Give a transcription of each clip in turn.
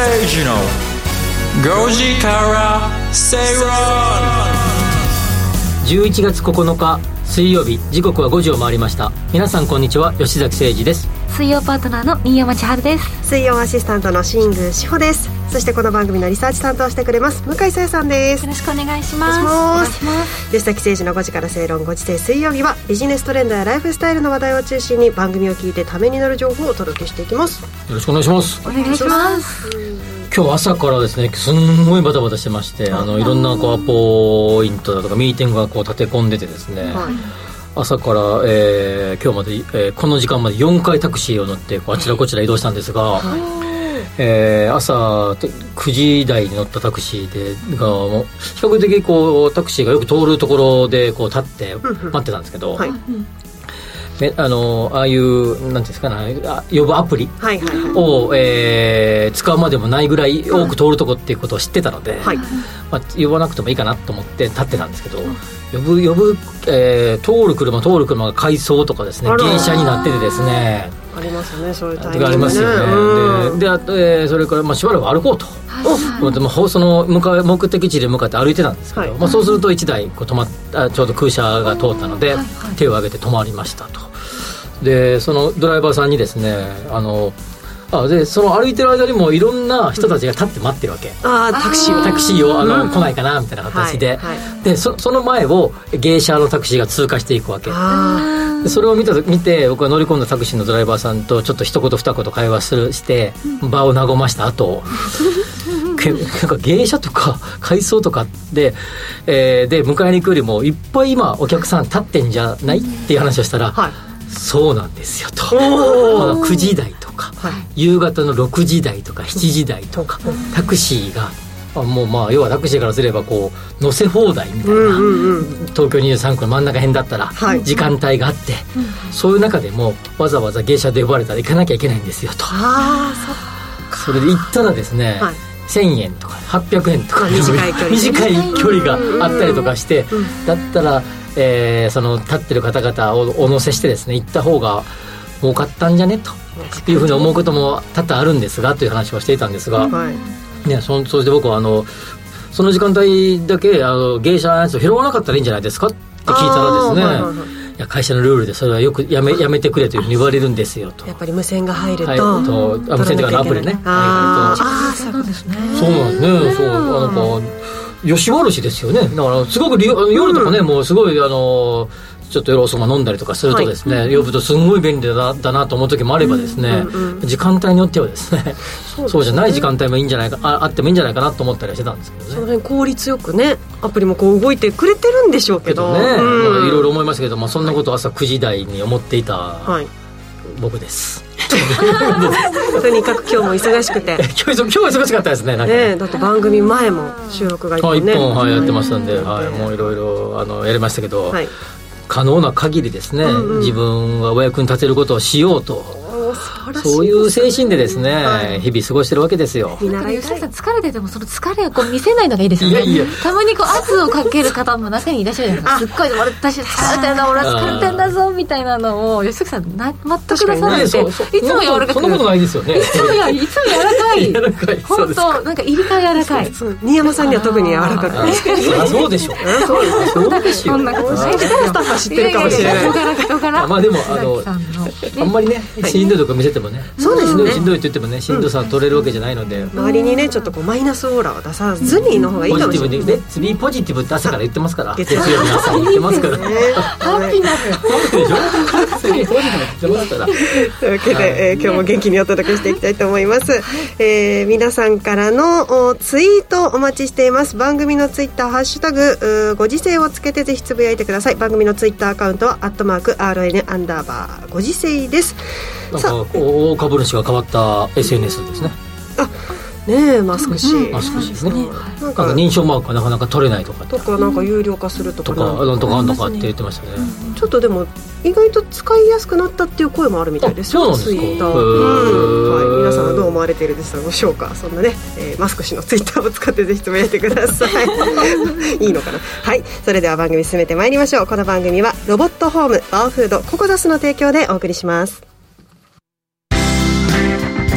テージの5時から正論11月9日。水曜日時刻は5時を回りました。皆さんこんにちは吉崎誠二です。水曜パートナーの新山千春です。水曜アシスタントの新宮志保です。そしてこの番組のリサーチ担当してくれます向井沙耶さんです。よろしくお願いします。お願いします。吉崎誠二の5時から正論5時制。水曜日はビジネストレンドやライフスタイルの話題を中心に番組を聞いてためになる情報をお届けしていきます。よろしくお願いします。お願いします今日朝からですねすんごいバタバタしてましてあのいろんなこうアポイントだとかミーティングがこう立て込んでてですね、はい。朝から、えー、今日まで、えー、この時間まで4回タクシーを乗ってあちらこちら移動したんですが、はい。えー、朝9時台に乗ったタクシーでが比較的こうタクシーがよく通るところでこう立って待ってたんですけど、はい、あのああいうなんていうんですかね呼ぶアプリを、はいはい。えー、使うまでもないぐらい多く通るとこっていうことを知ってたので、はい。まあ、呼ばなくてもいいかなと思って立ってたんですけど、呼ぶ呼ぶ、えー、通る車通る車が改装とかですね芸者になっててですね。ありますねそういうタイミング、ね、ありますよね、でであと、えー、それから、まあ、しばらく歩こうと、はい、でもその向か目的地で向かって歩いてたんですけど、はい、まあ、そうすると1台こう止まあちょうど空車が通ったので、はいはい、手を挙げて止まりましたとでそのドライバーさんにですねあのあでその歩いてる間にもいろんな人たちが立って待ってるわけ、うん、ああタクシーを。タクシーをあの、うん、来ないかなみたいな形で、はいはい、でそその前を芸者のタクシーが通過していくわけ。でそれを見た見て僕は乗り込んだタクシーのドライバーさんとちょっと一言二言会話するして場を和ました後。なんか芸者とか改装とかで,、えー、で迎えに行くよりもいっぱい今お客さん立ってんじゃない？っていう話をしたら、はいそうなんですよと。9時台とか、はい、夕方の6時台とか7時台とか、タクシーがもうまあ要はタクシーからすればこう乗せ放題みたいな、うんうんうん、東京23区の真ん中辺だったら時間帯があって、はい、そういう中でもわざわざ芸者で呼ばれたら行かなきゃいけないんですよと。それで行ったらですね、はい。1000円とか800円とか短い距離があったりとかして、だったらえー、その立ってる方々をお乗せしてですね行った方が儲かったんじゃねというふうに思うことも多々あるんですがという話をしていたんですが、はい、ね、そそして僕はあのその時間帯だけあの芸者のやつを拾わなかったらいいんじゃないですかって聞いたらですね、いや会社のルールでそれはよくやめやめてくれというふうに言われるんですよと。やっぱり無線が入ると,、はい、とあ無線というかアプリね。あ、あそうですね。そうなんですね。そうあの吉原市ですよね。だからすごく夜とかね、うん、もうすごいあのちょっと夜遅く飲んだりとかするとですね、はい、呼ぶとすごい便利だだなと思う時もあればですね、うんうん、時間帯によってはですねそうじゃない時間帯もいいんじゃないかああってもいいんじゃないかなと思ったりしてたんですけどね。その辺効率よくねアプリもこう動いてくれてるんでしょうけど。ね、うん、いろいろ思いましたけど、まあ、そんなこと朝9時台に思っていた僕です、とにかく今日も忙しくて。今日今日忙しかったですねね。だって番組前も収録が1本ね、本、はい、やってましたんで、はい、もういろいろあのやりましたけど、はい、可能な限りですね、うんうん、自分はお役に立てることをしようとそういう精神でですね、はい、日々過ごしてるわけですよ。吉崎さん疲れててもその疲れをこう見せないのがいいですよね。いやいやたまにこう圧をかける方も中にいらっしゃるじゃないですか。すっごい俺私疲れてんだ俺疲れてんだぞみたいなのを吉崎さんな全く出さないで、いつも柔らかく。そんなことないですよね。いつもいつも柔らかい。柔らかい。本当なんか入り替え柔らかい。新山さんには特に柔らかく。そうでしょ。そうですよ。そんなことない。スタッフは知ってるかもしれない。まあでもあのあんまりねしんどいとか見せてもね。そうですね。しんどいって言ってもねしんどさ取れるわけじゃないので、周りにねちょっとこうマイナスオーラを出さずにの方がいいかもしれない、ね、レッツビーポジティブって朝から言ってますから。月曜日の朝に言ってますから。ハッピーなとい。うわけで、えー、今日も元気にお届けしていきたいと思います、えー、皆さんからのツイートお待ちしています。番組のツイッターハッシュタグご時世をつけてぜひつぶやいてください。番組のツイッターアカウントはアットマーク RN アンダーバーご時世ですなんか大株主が変わった SNS ですね。あねえマスク氏、うん、マスク氏ですね。なんか認証マークがなかなか取れないとか。とかなんか有料化するとかとかなんとかなんとかって言ってましたね、うん、ちょっとでも意外と使いやすくなったっていう声もあるみたいですよツイッター、はい、皆さんはどう思われているでしょうか？そんなね、えー、マスク氏のツイッターを使ってぜひつぶやいてください。いいのかな？はい。それでは番組進めてまいりましょう。この番組はロボットホームバーフードココダスの提供でお送りします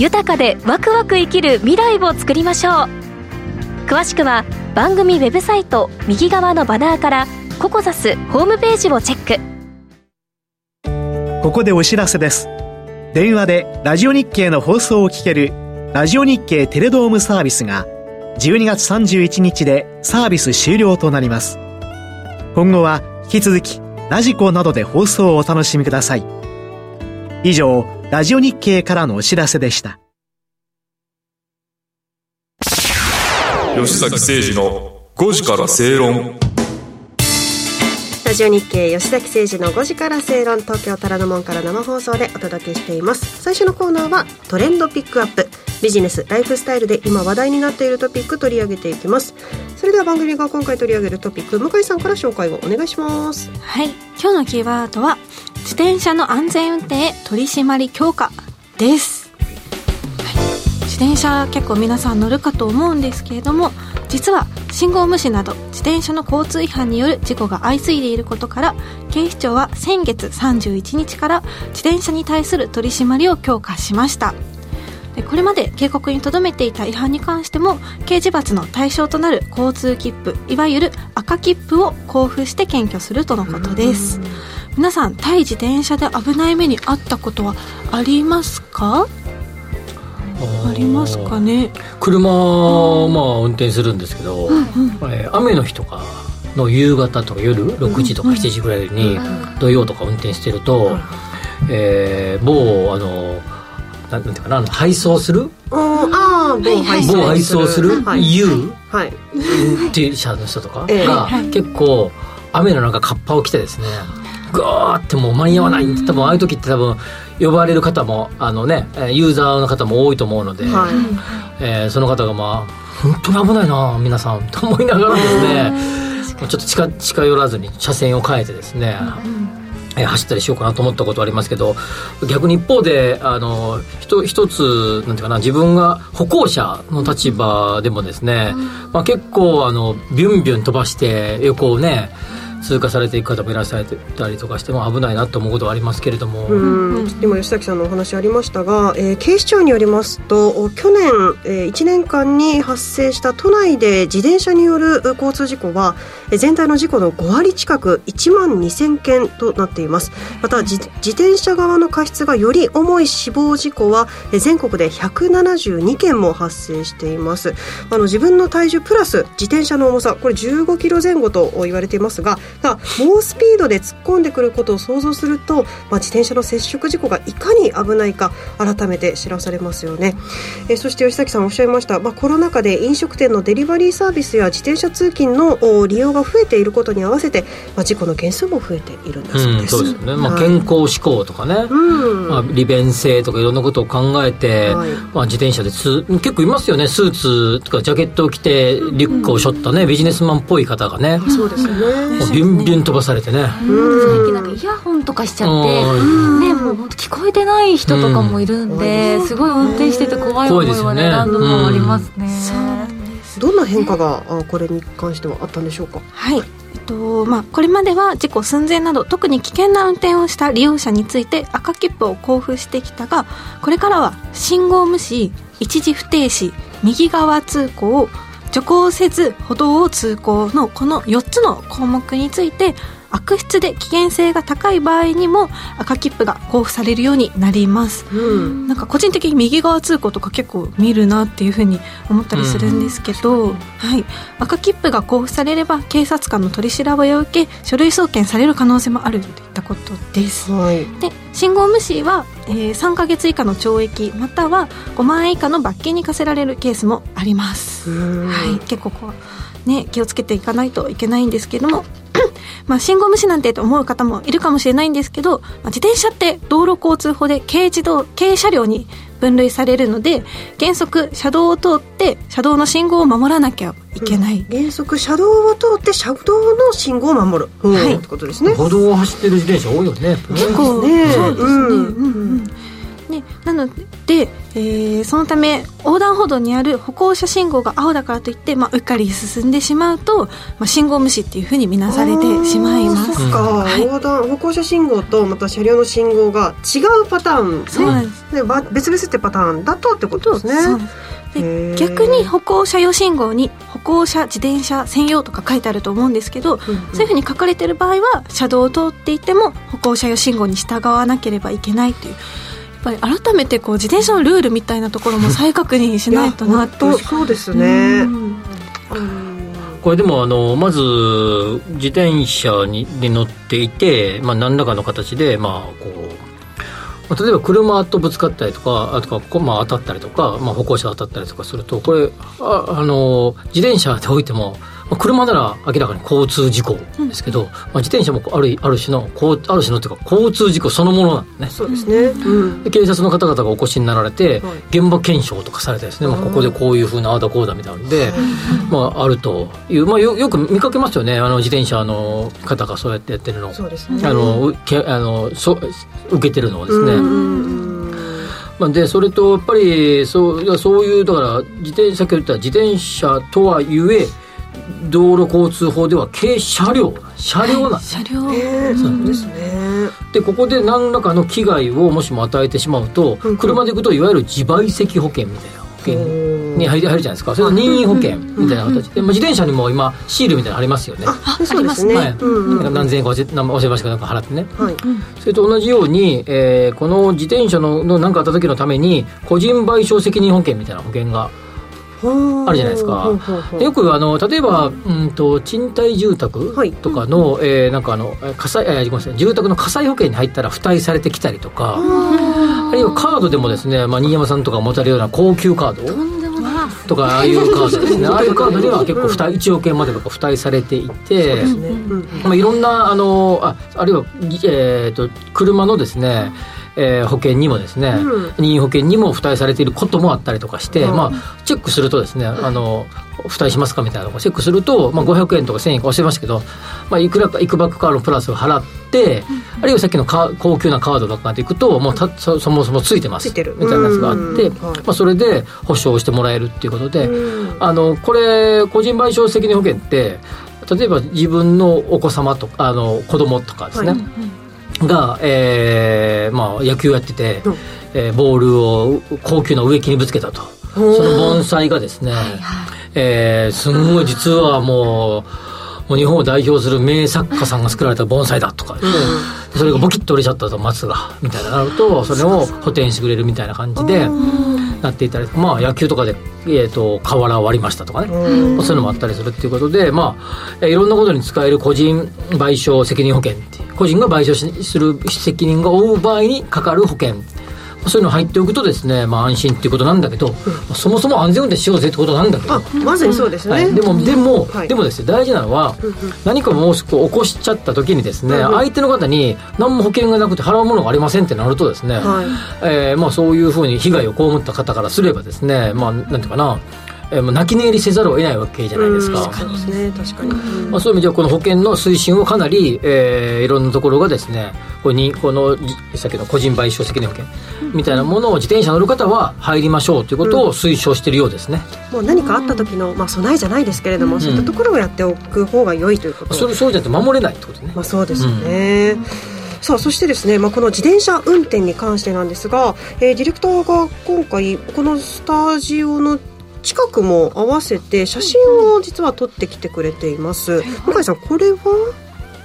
豊かでワクワク生きる未来を作りましょう。詳しくは番組ウェブサイト右側のバナーからココザスホームページをチェック。ここでお知らせです。電話でラジオ日経の放送を聞けるラジオ日経テレドームサービスが12月31日でサービス終了となります。今後は引き続きラジコなどで放送をお楽しみください。以上ラジオ日経からのお知らせでした。吉崎誠二の5時から正論。ラジオ日経吉崎誠二の5時から正論。東京虎ノ門から生放送でお届けしています。最初のコーナーはトレンドピックアップ。ビジネスライフスタイルで今話題になっているトピック取り上げていきます。それでは番組が今回取り上げるトピック向井さんから紹介をお願いします。はい。今日のキーワードは自転車の安全運転取り締まり強化です、はい、自転車結構皆さん乗るかと思うんですけれども実は信号無視など自転車の交通違反による事故が相次いでいることから警視庁は先月31日から自転車に対する取り締まりを強化しました。これまで警告にとどめていた違反に関しても刑事罰の対象となる交通切符いわゆる赤切符を交付して検挙するとのことです。皆さん対自転車で危ない目に遭ったことはありますか？ありますかね？車、まあ運転するんですけど、うんうん、えー、雨の日とかの夕方とか夜6時とか7時ぐらいに土曜とか運転してると、うん、えー、某あのなんていうかな配送する？ああ某配送。する？U、はい、っていう車の人とかが結構雨の中カッパを着てですねガーってもう間に合わない多分ああいう時って多分呼ばれる方もあのねユーザーの方も多いと思うので、はい、えー、その方がまあ本当に危ないな皆さんと思いながらですねちょっと近近寄らずに車線を変えてですね、え走ったりしようかなと思ったことありますけど逆に一方であの一一つなんていうかな自分が歩行者の立場でもですね、まあ、結構あのビュンビュン飛ばして横をね通過されていく方もいらっしゃったりとかしても危ないなと思うことはありますけれども。今吉崎さんのお話ありましたが、えー、警視庁によりますと去年、えー、1年間に発生した都内で自転車による交通事故は全体の事故の5割近く1万2000件となっています。また自転車側の過失がより重い死亡事故は全国で172件も発生しています。あの自分の体重プラス自転車の重さこれ15キロ前後と言われていますがが猛スピードで突っ込んでくることを想像すると、まあ、自転車の接触事故がいかに危ないか改めて知らされますよね。えそして吉崎さんおっしゃいました、まあ、コロナ禍で飲食店のデリバリーサービスや自転車通勤の利用が増えていることに合わせて、まあ、事故の件数も増えているんだそうです、うん、そうですね、まあ、健康志向とかね、うん。まあ、利便性とかいろんなことを考えて、はい、まあ、自転車でつ結構いますよね。スーツとかジャケットを着てリュックを背負ったね、ビジネスマンっぽい方がね。そうですねビュンビュン飛ばされてね。最近なんかイヤホンとかしちゃってねもう聞こえてない人とかもいるんで、すごい運転してて怖い思いはね何度もありますね、どんな変化がこれに関してはあったんでしょうか？はい。えっとまあ、これまでは事故寸前など特に危険な運転をした利用者について赤切符を交付してきたがこれからは信号無視一時不停止右側通行徐行せず歩道を通行のこの4つの項目について悪質で危険性が高い場合にも赤切符が交付されるようになります、うん、なんか個人的に右側通行とか結構見るなっていうふうに思ったりするんですけど、うん、はい、赤切符が交付されれば警察官の取り調べを受け書類送検される可能性もあるといったことです、はい、で信号無視は、えー、3か月以下の懲役または5万円以下の罰金に課せられるケースもあります、はい、結構こうね気をつけていかないといけないんですけどもまあ、信号無視なんてと思う方もいるかもしれないんですけど、まあ、自転車って道路交通法で軽自動軽車両に分類されるので原則車道を通って車道の信号を守らなきゃいけない、うん、原則車道を通って車道の信号を守る、はい、ってことですね。歩道を走ってる自転車多いよね結構ねそうですね、うん。うんうんね、なので、えー、そのため横断歩道にある歩行者信号が青だからといって、まあ、うっかり進んでしまうと、まあ、信号無視っていうふうに見なされてしまいます。そっか、はい、横断歩行者信号とまた車両の信号が違うパターン、ね、そうなんです。で別々ってパターンだとってことですね。で逆に歩行者用信号に歩行者自転車専用とか書いてあると思うんですけど、うんうん、そういうふうに書かれてる場合は車道を通っていても歩行者用信号に従わなければいけないというぱり改めてこう自転車のルールみたいなところも再確認しないとなとそうですね、これでもあのまず自転車に乗っていて、まあ、何らかの形で、まあ、こう例えば車とぶつかったりとかあとか、まあ、当たったりとか、まあ、歩行者当たったりとかするとこれああの自転車でおいてもまあ、車なら明らかに交通事故ですけど、うん、まあ、自転車もあるある種のある種のっていうか交通事故そのものなんね。そうですね、うん、で警察の方々がお越しになられて、はい、現場検証とかされてですね、まあ、ここでこういうふうなああだこうだみたいなので、まあ、あるという、まあ、よよく見かけますよね。あの自転車の方がそうやってやってるの。そうですね。あのけあのそ受けてるのをですね、まあ、でそれとやっぱりそうそういうだから自転車先ほど言った自転車とはゆえ道路交通法では軽車両車両なん、車両、そうですね。でここで何らかの危害をもしも与えてしまうと、車で行くといわゆる自賠責保険みたいな保険に入るじゃないですか。それは任意保険みたいな形で、まあ、自転車にも今シールみたいなのありますよね。あありますね、はい、なんか何千円か忘れましたけど払ってね、はい、それと同じように、えー、この自転車の何かあった時のために個人賠償責任保険みたいな保険があるじゃないですか。よくあの例えば、うんと賃貸住宅とかの、はい、えー、なんかあの火災、えー、ごめんなさい。住宅の火災保険に入ったら付帯されてきたりとか、あるいはカードでもですね、まあ新山さんとか持たれるような高級カード。とかああいうカードですね。ああいうカードには結構付帯1億円までとか付帯されていて、ね。まあ、いろんなあのああるいは、えーと、と車のですね、えー、保険にもですね、うん、任意保険にも付帯されていることもあったりとかして、うん、まあ、チェックするとですねあの付帯しますかみたいなのをチェックすると、まあ、500円とか1000円か忘れましたけど、まあ、いくらかいくばくかのプラスを払って、あるいはさっきの高級なカードとかでいくともうたそそもそもついてます。みたいなやつがあって、まあ、それで保証してもらえるっていうことで、あのこれ個人賠償責任保険って例えば自分のお子様とかあの子供とかですね、はいが、えーまあ、野球やってて、うん、えー、ボールを高級な植木にぶつけたと。その盆栽がですね、はいはい、えー、すんごい実はもう日本を代表する名作家さんが作られた盆栽だとか、ね、うん、それがボキッと折れちゃったと松がみたいななるとそれを補填してくれるみたいな感じでなっていたりまあ野球とかで、えーと、瓦を割りましたとかね、うん、そういうのもあったりするっていうことでまあいろんなことに使える個人賠償責任保険って個人が賠償する責任が負う場合にかかる保険そういうの入っておくとですね、まあ、安心っていうことなんだけど、うん、そもそも安全運転しようぜってことなんだけど。まさにそうですね、はい、でもでも、はい、でもですね大事なのは、何かもう起こしちゃった時にですね、うん、相手の方に何も保険がなくて払うものがありませんってなるとですね、はい、えー、まあ、そういうふうに被害を被った方からすればですねまあなんていうかなえー、泣き寝入りせざるを得ないわけじゃないですか。そうですね確かに、まあ、そういう意味ではこの保険の推進をかなり、えー、いろんなところがですねこれにこのさっきの個人賠償責任保険みたいなものを自転車乗る方は入りましょうということを推奨しているようですね、うん、もう何かあった時の、まあ、備えじゃないですけれども、うん、そういったところをやっておく方が良いということ、それそうじゃなくて守れないってことね、まあ、そうですよね、うん。さあそしてですね、まあ、この自転車運転に関してなんですが、えー、ディレクターが今回このスタジオの近くも合わせて写真を実は撮ってきてくれています。向井さんこれは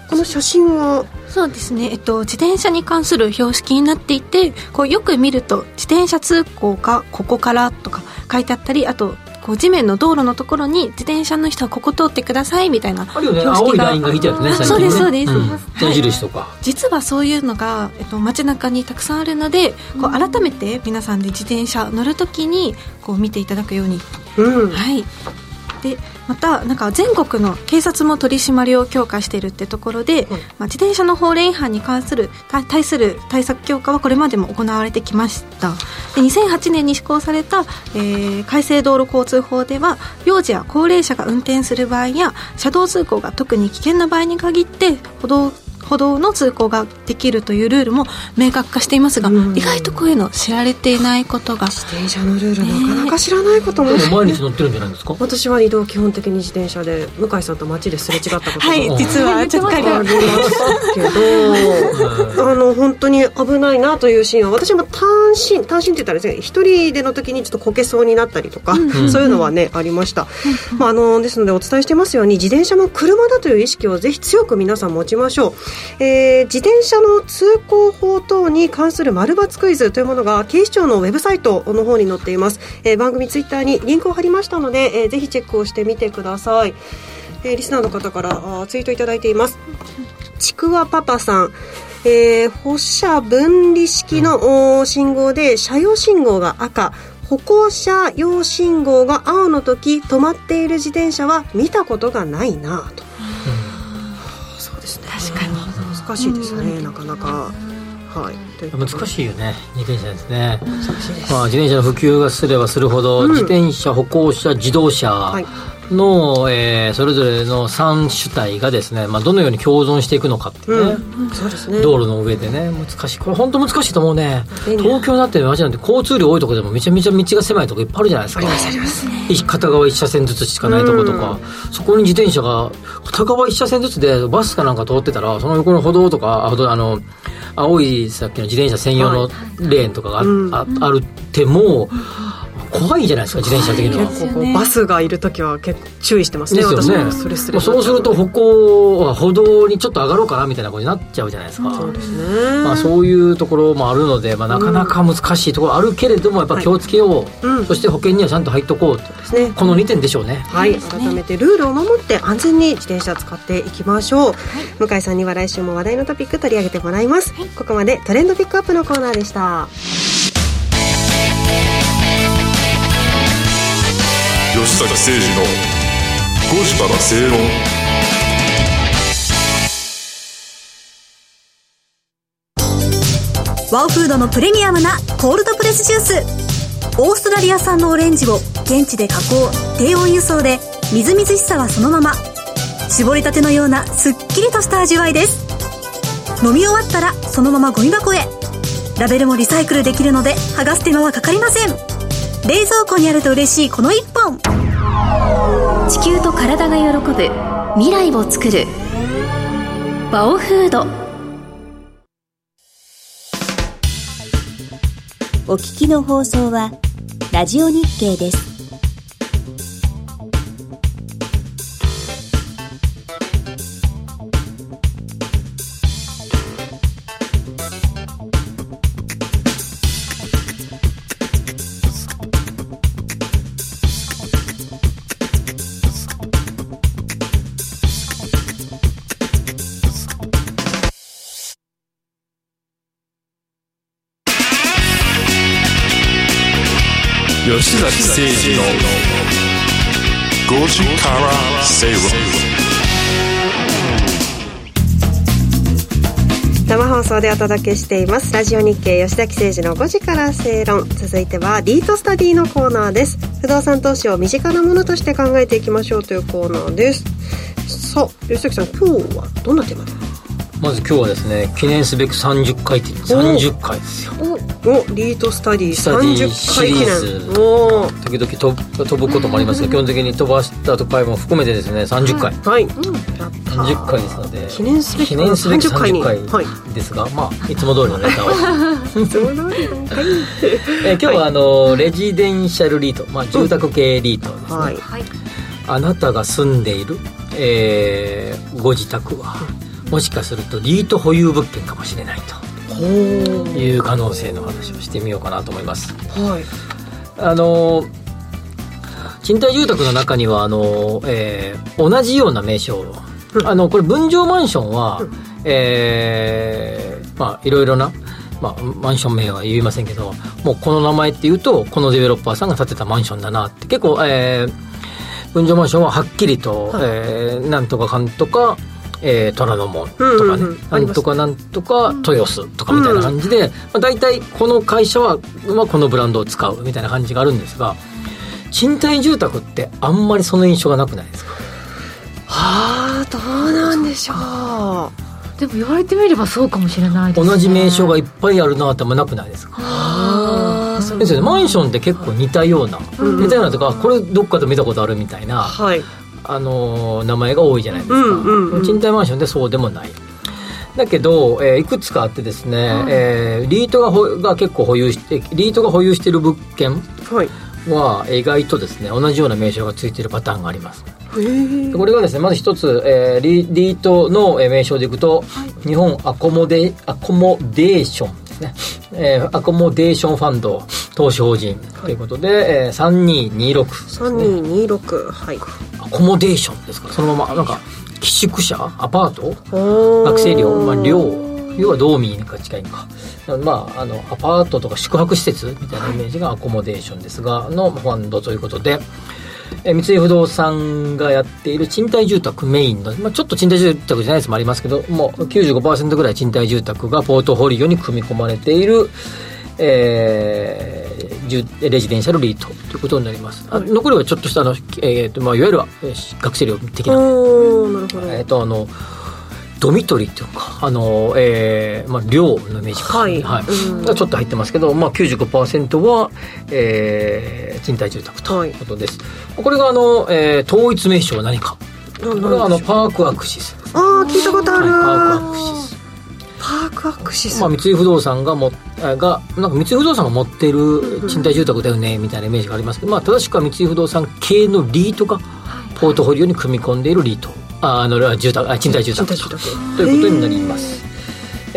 この写真は？そうですね、えっと、自転車に関する標識になっていてこうよく見ると自転車通行がここからとか書いてあったりあとこう地面の道路のところに自転車の人はここ通ってくださいみたいなあるよね。青いラインが引いてあるね。そうですそうです、矢印とか。実はそういうのが、えっと、街中にたくさんあるのでこう改めて皆さんで自転車乗るときにこう見ていただくように、うん、はい。でまたなんか全国の警察も取り締まりを強化しているってところで、まあ、自転車の法令違反に関する対する対策強化はこれまでも行われてきました。で2008年に施行された、えー、改正道路交通法では幼児や高齢者が運転する場合や車道通行が特に危険な場合に限って歩道歩道の通行ができるというルールも明確化していますが、意外とこういうの知られていないことが。自転車のルール、なかなか知らないことも、毎日乗ってるんじゃないですか？私は移動基本的に自転車で向井さんと街ですれ違ったことが。はい実はちょっとありますけどあの本当に危ないなというシーンは私も単身単身って言ったらですね一人での時にちょっとこけそうになったりとか、うん、そういうのはね、ありました、まあ、あのですのでお伝えしてますように自転車も車だという意識をぜひ強く皆さん持ちましょうえー、自転車の通行法等に関する丸抜クイズというものが警視庁のウェブサイトの方に載っています、えー、番組ツイッターにリンクを貼りましたので、えー、ぜひチェックをしてみてください、えー、リスナーの方からあツイートいただいています。ちくわパパさん。えー、歩車分離式の信号で車用信号が赤。歩行者用信号が青の時止まっている自転車は見たことがないなと難しいですね、なかなか。はい、難しいよね自転車ですね、まあ、自転車の普及がすればするほど、うん、自転車歩行者自動車。の、はい、えー、それぞれの3主体がですね、まあ、どのように共存していくのかっていうね。うん、そうですね。道路の上でね難しい。これ本当難しいと思うね。東京だって街なんて交通量多いところでもめちゃめちゃ道が狭いとこいっぱいあるじゃないですか。ありますね片側1車線ずつしかないとことか、うん、そこに自転車が片側1車線ずつでバスかなんか通ってたらその横の歩道とかああの青いさっきの自転車専用のレーンとかがあはい、ああるっても、怖いじゃないですか自転車的には。結構バスがいる時は結構注意してますねですよね。それそうすると歩行は歩道にちょっと上がろうかなみたいなことになっちゃうじゃないですか。そうですね、まあ、そういうところもあるので、まあ、なかなか難しいところあるけれどもやっぱ気をつけよう、はい、そして保険にはちゃんと入っとこうですね。この2点でしょうね。はい。改めてルールを守って安全に自転車使っていきましょう、はい、向井さんには来週も話題のトピック取り上げてもらいます、はい、ここまでトレンドピックアップのコーナーでした吉坂誠二の5時から正論ワオフードのプレミアムなコールドプレスジュース。オーストラリア産のオレンジを現地で加工低温輸送でみずみずしさはそのまま。絞りたてのようなすっきりとした味わいです。飲み終わったらそのままゴミ箱へ。ラベルもリサイクルできるので剥がす手間はかかりません。冷蔵庫にあると嬉しいこの一本。地球と体が喜ぶ。未来を作る。バオフード。お聞きの放送はラジオ日経です。送でお届けしています。ラジオ日経吉崎誠二の5時から正論。続いてはリートスタディのコーナーです。不動産投資を身近なものとして考えていきましょうというコーナーです。さあ吉崎さん今日はどんなテーマで？まず今日はですね記念すべく30回って30回です。よおリートスタディ30回記念。お。時々飛飛ぶこともあります。が基本的に飛ばした回も含めてですね30回、はい、うん、30回ですので記念すべき記念すべき30回ですが、まあいつも通りのネタを。いつも通りの え今日はあのレジデンシャルリート、まあ、住宅系リートですね、はい、あなたが住んでいる、えー、ご自宅は、もしかするとリート保有物件かもしれないという可能性の話をしてみようかなと思います。はい、あの賃貸住宅の中にはあの、えー、同じような名称、うん、あのこれ分譲マンションは、うん、えー、まあいろいろなまあ、マンション名は言いませんけどもうこの名前っていうとこのデベロッパーさんが建てたマンションだなって。結構、えー、分譲マンションははっきりと、はい、えー、なんとかかんとかえー、虎ノ門とかね、うんうんうん、なんとかなんとか豊洲とかみたいな感じで、うん、まあ、大体この会社は、まあ、このブランドを使うみたいな感じがあるんですが賃貸住宅ってあんまりその印象がなくないですか？はあどうなんでしょう。でも言われてみればそうかもしれないですね。同じ名称がいっぱいあるなってあんまなくないですか？ああですよね。マンションって結構似たような、うん、似たようなとかこれどっかで見たことあるみたいな、はい、あの名前が多いじゃないですか、うんうんうん、賃貸マンションでそうでもない。だけど、えー、いくつかあってですね、うん、えー、リートがほが結構保有してリートが保有している物件は意外とですね同じような名称がついているパターンがあります。これがですねまず一つ、えー、リリートの名称でいくと、はい、日本アコモデアコモデーションですね、えー、アコモデーションファンド投資法人。ということで、はいえー、3226、ね、3226はい。アコモデーションですから。そのままなんか寄宿舎？アパート？学生寮、まあ、寮。要は道民が近いのか。まあ、あのアパートとか宿泊施設みたいなイメージがアコモデーションですがのファンドということで、え三井不動産がやっている賃貸住宅メインの、まあ、ちょっと賃貸住宅じゃないやつもありますけどもう95%ぐらい賃貸住宅がポートフォリオに組み込まれている、えー、レジデンシャルリートということになります、はい、残りはちょっとしたあの、えーとまあ、いわゆる学生寮的な。なるほど、えーとあのドミトリーっていうかあの、えーまあ、寮のイメージか、はい。はい、がちょっと入ってますけど、まあ95%は、えー、賃貸住宅とい。うことです、はい、これがあの、えー、統一名称は何か。これはあのパークアクシス、ああ聞いたことある、はい、パークアクシス。パークアクシス、まあ、三井不動産がもがなんか三井不動産が持っている賃貸住宅だよねみたいなイメージがありますけど、まあ、正しくは三井不動産系のリートがポートフォリオに組み込んでいるリートあの住宅あ賃貸住宅。ということになります。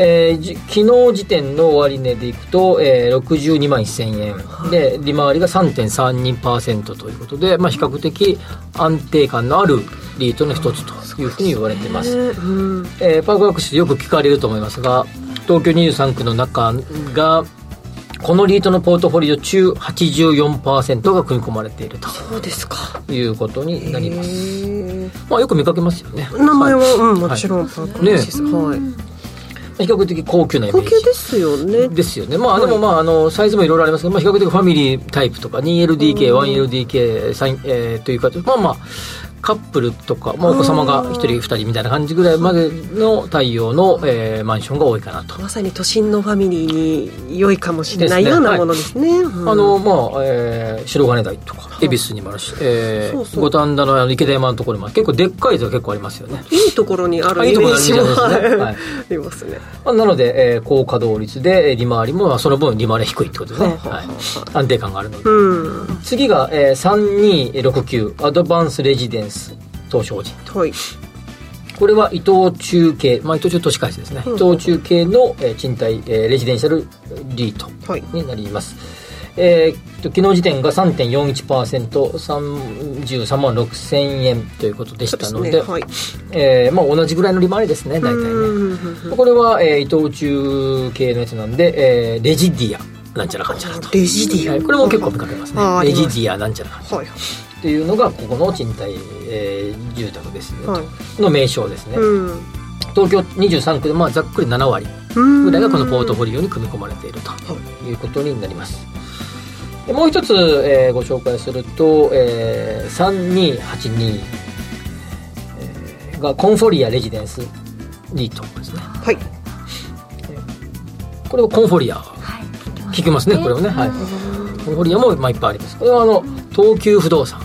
えー、昨日時点の終値でいくと、えー、62万1000円、はい、で利回りが3.32%ということで、まあ、比較的安定感のあるリートの一つというふうに言われています、えー、パークワークスよく聞かれると思いますが東京23区の中がこのリートのポートフォリオ中84%が組み込まれていると。そうですか。いうことになります。まあよく見かけますよね。名前は、はい、うんもちろんパークねはい。比較的高級なイメージ。高級ですよね。ですよね。まあ、はい、でもまああのサイズもいろいろありますけど、まあ、比較的ファミリータイプとか 2LDK1LDK、えー、というかまあまあカップルとか、まあ、お子様が1人2人みたいな感じぐらいまでの対応の、えー、マンションが多いかなと。まさに都心のファミリーに良いかもしれない、ね、ようなものですね、はい。うん、あのまあ、えー、白金台とか恵比寿にもあるし、えー、五反田の池田山のところも結構でっかいと結構ありますよね。いいところにあるイメージも ありますね、なので、えー、高稼働率で利回りもその分利回り低いってことですね、はい、安定感があるので、うん、次が、えー、3269アドバンスレジデンス東証人と、はい、これは伊藤忠系、まあ、伊藤忠都市会社ですね、うん、伊藤忠系の、えー、賃貸、えー、レジデンシャルリートになります、はいえー、昨日時点が 3.41%33 万6000円ということでしたので、ね。はい、えー、まあ、同じぐらいの利回りですね大体ね。これは、えー、伊藤忠系のやつなんで、えー、レジディアなんちゃらかんちゃらと。レジディア、はい、これも結構見かけますね。レジディアなんちゃらかんちゃら、はいっていうのがここの賃貸、えー、住宅ですね、はい、の名称ですね、東京23区でまあざっくり7割。ぐらいがこのポートフォリオに組み込まれていると。い。うことになります。もう一つ、えー、ご紹介すると、えー、3282、えー、がコンフォリアレジデンスリートですね。はい。これはコンフォリア、はい、聞きますねこれはね、はい、コンフォリアも、まあ、いっぱいあります。これはあの東急不動産。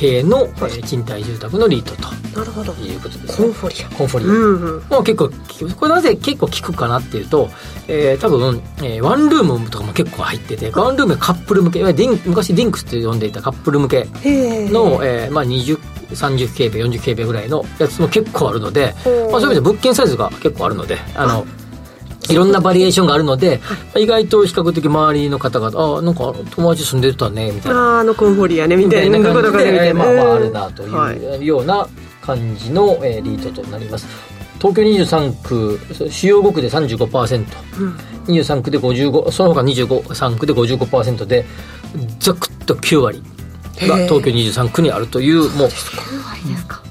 系の、えー、賃貸住宅のリートと。なるほど。いうことです、ね、コンフォリア。コンフォリア、うんうん、もう結構これなぜ結構聞くかなっていうと、えー、多分、えー、ワンルームとかも結構入っててワンルームカップル向け。ディン昔ディンクスって呼んでいたカップル向けの、えーまあ、20 30平米40平米ぐらいのやつも結構あるので、まあ、そういう意味で物件サイズが結構あるのであのいろんなバリエーションがあるので、意外と比較的周りの方が「あなんか友達住んでたね」みたいな。ああのコンフォリアねみたいな感じで、ね、まあ、まあ、あるなというような感じの、えー、リートとなります。東京23区主要5区で35%、うん、23区で55その他23区で55%でざくっと9割が東京23区にあるというもう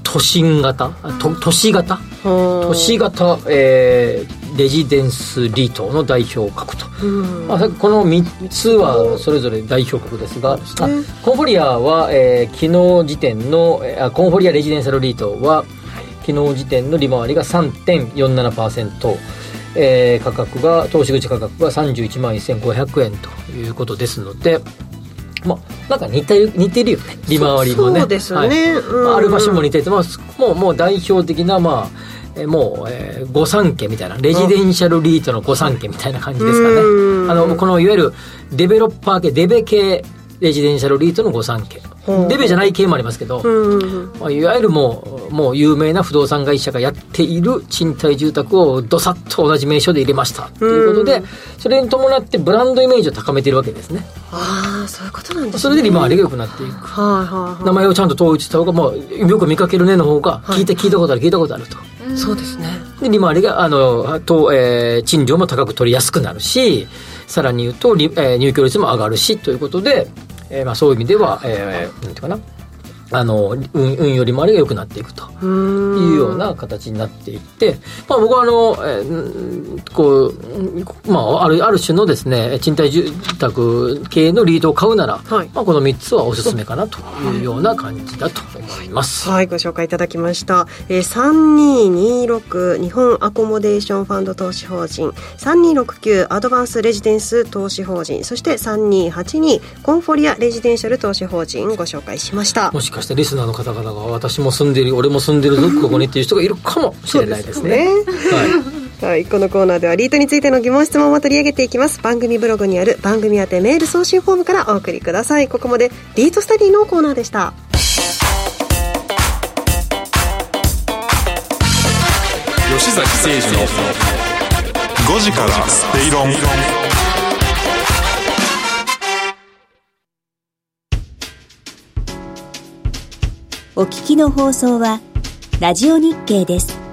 都心型？都都市型？都市型、えー、レジデンスリートの代表格と、まあ、この3つはそれぞれ代表格ですが、あコンフォリアは、えー、昨日時点のあコンフォリアレジデンシャルリートは昨日時点の利回りが3.47%、えー、価格が投資口価格が31万1500円ということですのでまあ、なんか似てる似てるよね。利回りもね。そうですね、はい。まあ、ある場所も似てて、まあ、もうもう代表的なまあえもう、えー、御三家みたいなレジデンシャルリートの御三家みたいな感じですかね。あのこのいわゆるデベロッパー系デベ系レジデンシャルリートの御三家。デベじゃない系もありますけど、まあ、いわゆるもうもう有名な不動産会社がやっている賃貸住宅をどさっと同じ名称で入れました。ということでそれに伴ってブランドイメージを高めているわけですね。ああそういうことなんですね。それで利回りが良くなっていく、はいはいはい、名前をちゃんと統一した方が、まあ、よく見かけるねの方が聞いて、聞いたことある聞いたことあるとそうですね。で利回りがあのと、えー、賃料も高く取りやすくなるしさらに言うと、えー、入居率も上がるしということでえーまあ、そういう意味では、えー、なんていうかな。あの運運よりもあれが良くなっていくというような形になっていって、まあ、僕はあの、えー、こう、まあ、あるある種のですね賃貸住宅系のリードを買うなら、はい、まあ、この3つはおすすめかなというような感じだと思います。はい、ご紹介いただきました。えー、3226日本アコモデーションファンド投資法人3269アドバンスレジデンス投資法人そして3282コンフォリアレジデンシャル投資法人ご紹介しました。もしかしてリスナーの方々が私も住んでる俺も住んでるぞここにっていう人がいるかもしれないですね。すね。はい、はい、このコーナーではリートについての疑問質問を取り上げていきます。番組ブログにある番組宛てメール送信フォームからお送りください。ここまでリートスタディのコーナーでした。吉崎誠二の5時からスペイロンお聞きの放送は、ラジオ日経です。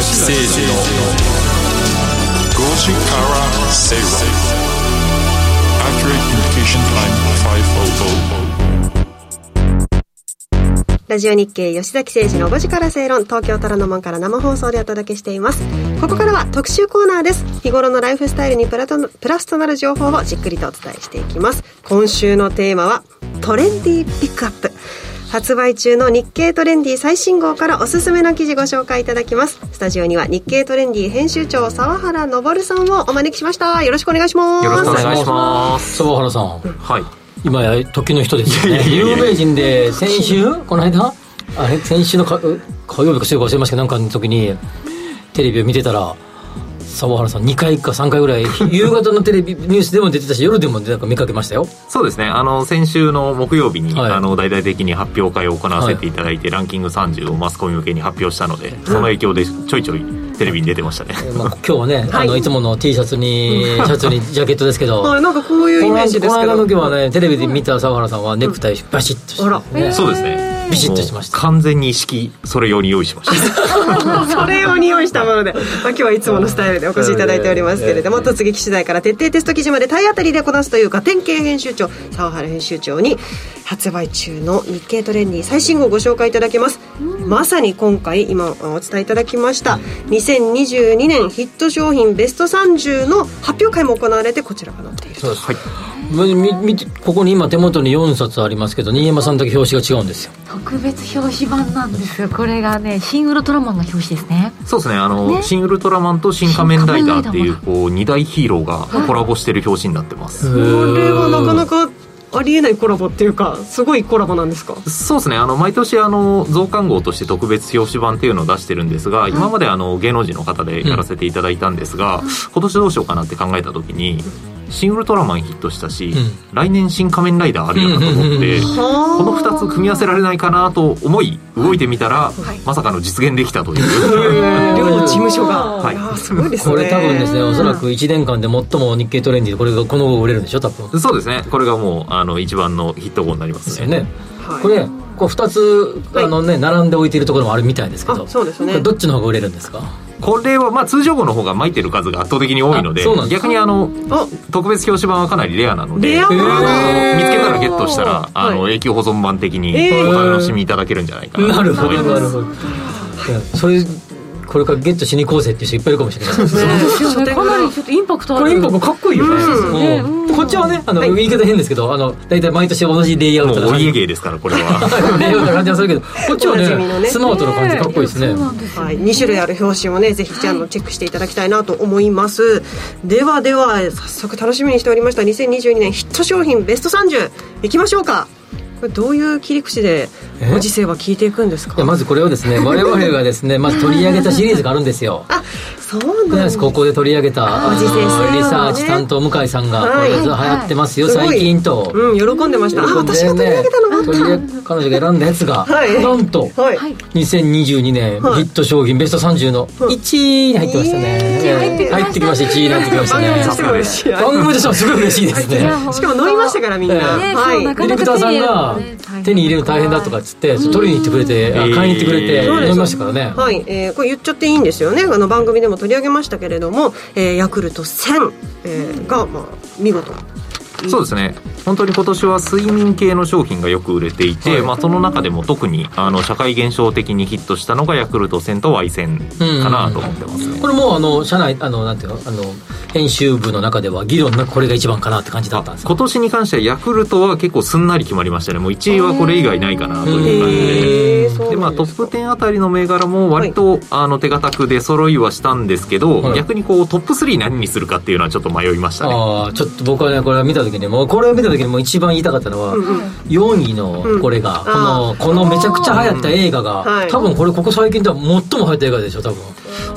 崎誠二の5時から正論 Accurate Communication Time 500ラジオ日経吉崎誠二の5時から正論東京虎ノ門から生放送でお届けしています。ここからは特集コーナーです。日頃のライフスタイルにプラとプラスとなる情報をじっくりとお伝えしていきます。今週のテーマはトレンディーピックアップ。発売中の日経トレンディ最新号からおすすめの記事ご紹介いただきます。スタジオには日経トレンディ編集長沢原昇さんをお招きしました。よろしくお願いします。よろしくお願いします。沢原さん、はい。今や時の人ですよね。有名人で先週？この間？あれ？先週の火曜日か週か忘れましたけどなんかの時にテレビを見てたら沢原さん2回か3回ぐらい夕方のテレビニュースでも出てたし夜でもなんか見かけましたよ。そうですね。あの先週の木曜日に、はい、あの大々的に発表会を行わせていただいて、はい、ランキング30をマスコミ向けに発表したのでその影響でちょいちょいテレビに出てましたね、まあ、今日はね、はい、あのいつもの T シャツにシャツにジャケットですけど はいなんかこういうイメージですけど。この間の時はねテレビで見た沢原さんはネクタイバシッとして、ね、そうですねビシッとしてました。完全に意識それ用に用意しました。それ用に用意したもので、まあ、今日はいつものスタイルでお越しいただいておりますけれども突撃取材から徹底テスト記事まで体当たりでこなすというか典型編集長沢原編集長に発売中の日経トレンディ最新号をご紹介いただきます、まさに今回今お伝えいただきました2022年ヒット商品ベスト30の発表会も行われてこちらが載っていると、はいここに今手元に4冊ありますけど新山さんだけ表紙が違うんですよ。特別表紙版なんですよ。これがね新ウルトラマンの表紙ですね。そうですね。あの、ね、新ウルトラマンと新仮面ライダーっていうこう2大ヒーローがコラボしてる表紙になってます、これはなかなかありえないコラボっていうかすごいコラボなんですか？そうですね。あの毎年あの増刊号として特別表紙版っていうのを出してるんですが、はい、今まであの芸能人の方でやらせていただいたんですが、うん、今年どうしようかなって考えた時に新ウルトラマンヒットしたし、うん、来年新仮面ライダーあるやなと思って、この2つ組み合わせられないかなと思い動いてみたら、はい、まさかの実現できたという。両事務所が、はい、すごいですね。これ多分ですねおそらく1年間で最も日経トレンディでこれがこの後売れるんでしょ多分。そうですね。これがもうあの一番のヒット号になりますね、ね、これこう2つあの、ね、並んで置いているところもあるみたいですけど。そうですね。どっちの方が売れるんですか？これはまあ通常号の方が巻いてる数が圧倒的に多いので逆にあの特別表紙版はかなりレアなのであの見つけたらゲットしたらあの永久保存版的にお楽しみいただけるんじゃないかなと思います。なるほどそれこれからゲットしに行こうぜっていう人いっぱいいるかもしれない。ですねかなりちょっとインパクトある。これインパクトかっこいいよね、こっちはねあの、言い方変ですけどあの大体毎年同じレイアウトお家芸ですからこれは。レイアウトな感じはするけどこっちはねスマートな感じかっこいいですね。はい、2種類ある表紙もねぜひチャンネルチェックしていただきたいなと思います。ではでは早速楽しみにしておりました2022年ヒット商品ベスト30いきましょうかこれどういう切り口でご時世は聞いていくんですか？まずこれをですね我々がですねまず取り上げたシリーズがあるんですよ。あそうなんです。ここで取り上げたリサーチ担当向井さんがこれ流行ってますよ、最近と、うん、喜んでました。あ私が取り上げたのも彼女が選んだやつが、なんと、はい、2022年ヒット商品ベスト30の1位に入ってましたね、入ってきました。1位になってきましたね。番組としてはすごい嬉しいですね。しかも飲みましたからみんな、はい。ディレクターさんが手に入れるの大変だとかっつって取りに行ってくれて買いに行ってくれて飲みましたからね。はい、えー、これ言っちゃっていいんですよね。あの番組でも取り上げましたけれども、えー、ヤクルト1000、えー、が、まあ、見事。そうですね。本当に今年は睡眠系の商品がよく売れていて、はい、まあ、その中でも特にあの社会現象的にヒットしたのがヤクルト1000と Y 線かなと思ってますね、これもあの社内あのなんていうのあの編集部の中では議論なこれが一番かなって感じだったんです今年に関してはヤクルトは結構すんなり決まりましたね。もう1位はこれ以外ないかなという感じでで、まあ、トップ10あたりの銘柄も割と、はい、あの手堅くで揃いはしたんですけど、はい、逆にこうトップ3何にするかっていうのはちょっと迷いましたね。ああちょっと僕はねこれを見た時にもうこれを見た時にもう一番言いたかったのは、うんうん、4位のこれが、うん、このこのめちゃくちゃ流行った映画が、はい、多分これここ最近では最も流行った映画でしょ多分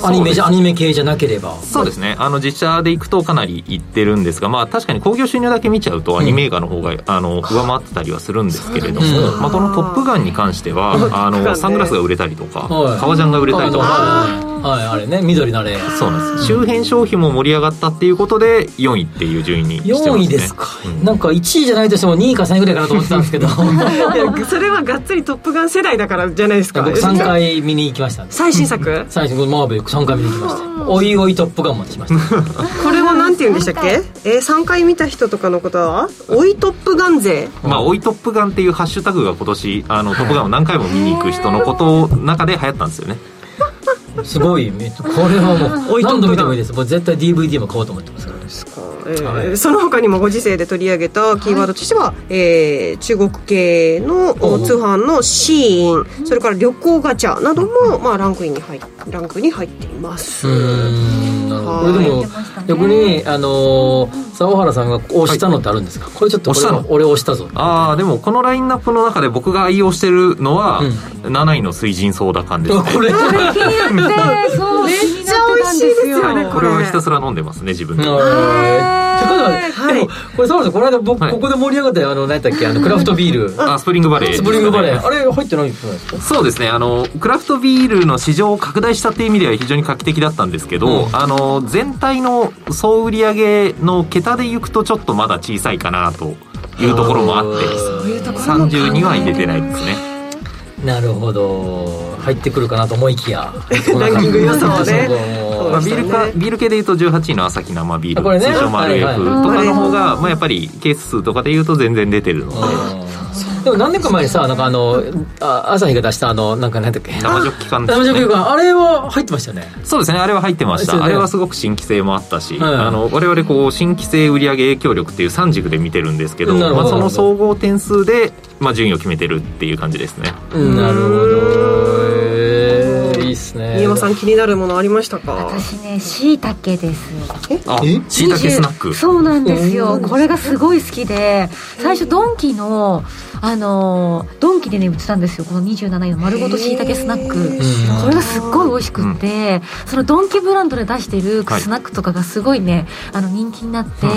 アニメじゃアニメ系じゃなければ。そうですね。あの実写でいくとかなりいってるんですがまあ確かに興行収入だけ見ちゃうとアニメ映画の方が、うん、あの上回ってたりはするんですけれども、うん、まあ、この「トップガン」に関してはあのサングラスが売れたりとか革ジャンが売れたりとかはいあれね緑のれそうなんです周辺消費も盛り上がったっていうことで4位っていう順位にしてますね。4位ですか、うん、なんか1位じゃないとしても2位か3位ぐらいかなと思ってたんですけど。いやそれはがっつり「トップガン」世代だからじゃないですか。僕3回見に行きました。最新作？最新マーベル3回見に行きました。おいおいトップガンまでしました。これはなんて言うんでしたっけ？えー、3回見た人とかのことは？おいトップガン勢。まあおいトップガンっていうハッシュタグが今年あのトップガンを何回も見に行く人のことの中で流行ったんですよねすごいこれはもう何度見てもいいです。もう絶対 DVD も買おうと思ってますからですか、えーはい、その他にもご時世で取り上げたキーワードとしては、はい、えー、中国系の通販のシーンそれから旅行ガチャなども、まあ、ランクインに入ランクに入っていますこれでも逆にあの沢原さんが押したのってあるんですか、これちょっと押俺押したぞ。ああでもこのラインナップの中で僕が愛用してるのは、うん、7位の水神ソーダ缶ですね。これ。そうめっちゃ美味しいですよねこれ。はひたすら飲んでますね自分で。はい、でもこれそうですこの間僕、ここで盛り上がったあの何だっけあのクラフトビール。あスプリングバレー。スプリングバレー。あれ入ってないんですか？そうですね。あのクラフトビールの市場を拡大したっていう意味では非常に画期的だったんですけど、あの全体の総売上の桁でいくとちょっとまだ小さいかなというところもあって30には入れてないですねなるほど。入ってくるかなと思いきや。ランキング予想ね。まあ、ビールかビール系でいうと18位の朝日生ビール、ね、通称マル F とかの方が、まあ、やっぱりケース数とかでいうと全然出てるので。でも何年か前にさなんかあのあ朝日が出したあのなんか何だっけ？生ジョッキ缶生ジョッキ缶。あれは入ってましたよね。そうですね。あれは入ってました、ね、あれはすごく新規性もあったし、はい、あの我々こう新規性売上影響力っていう3軸で見てるんですけどまあ、その総合点数で、まあ、順位を決めてるっていう感じですね。なるほどいいっすね。新山さん気になるものありましたか？私ねしいたけです。え？しいたけスナック。そうなんですよ。これがすごい好きで。最初ドンキのあのドンキでね売ってたんですよ。この27位の丸ごとしいたけスナック。これがすっごい美味しくって、うん、そのドンキブランドで出してるスナックとかがすごいね、はい、あの人気になって、パ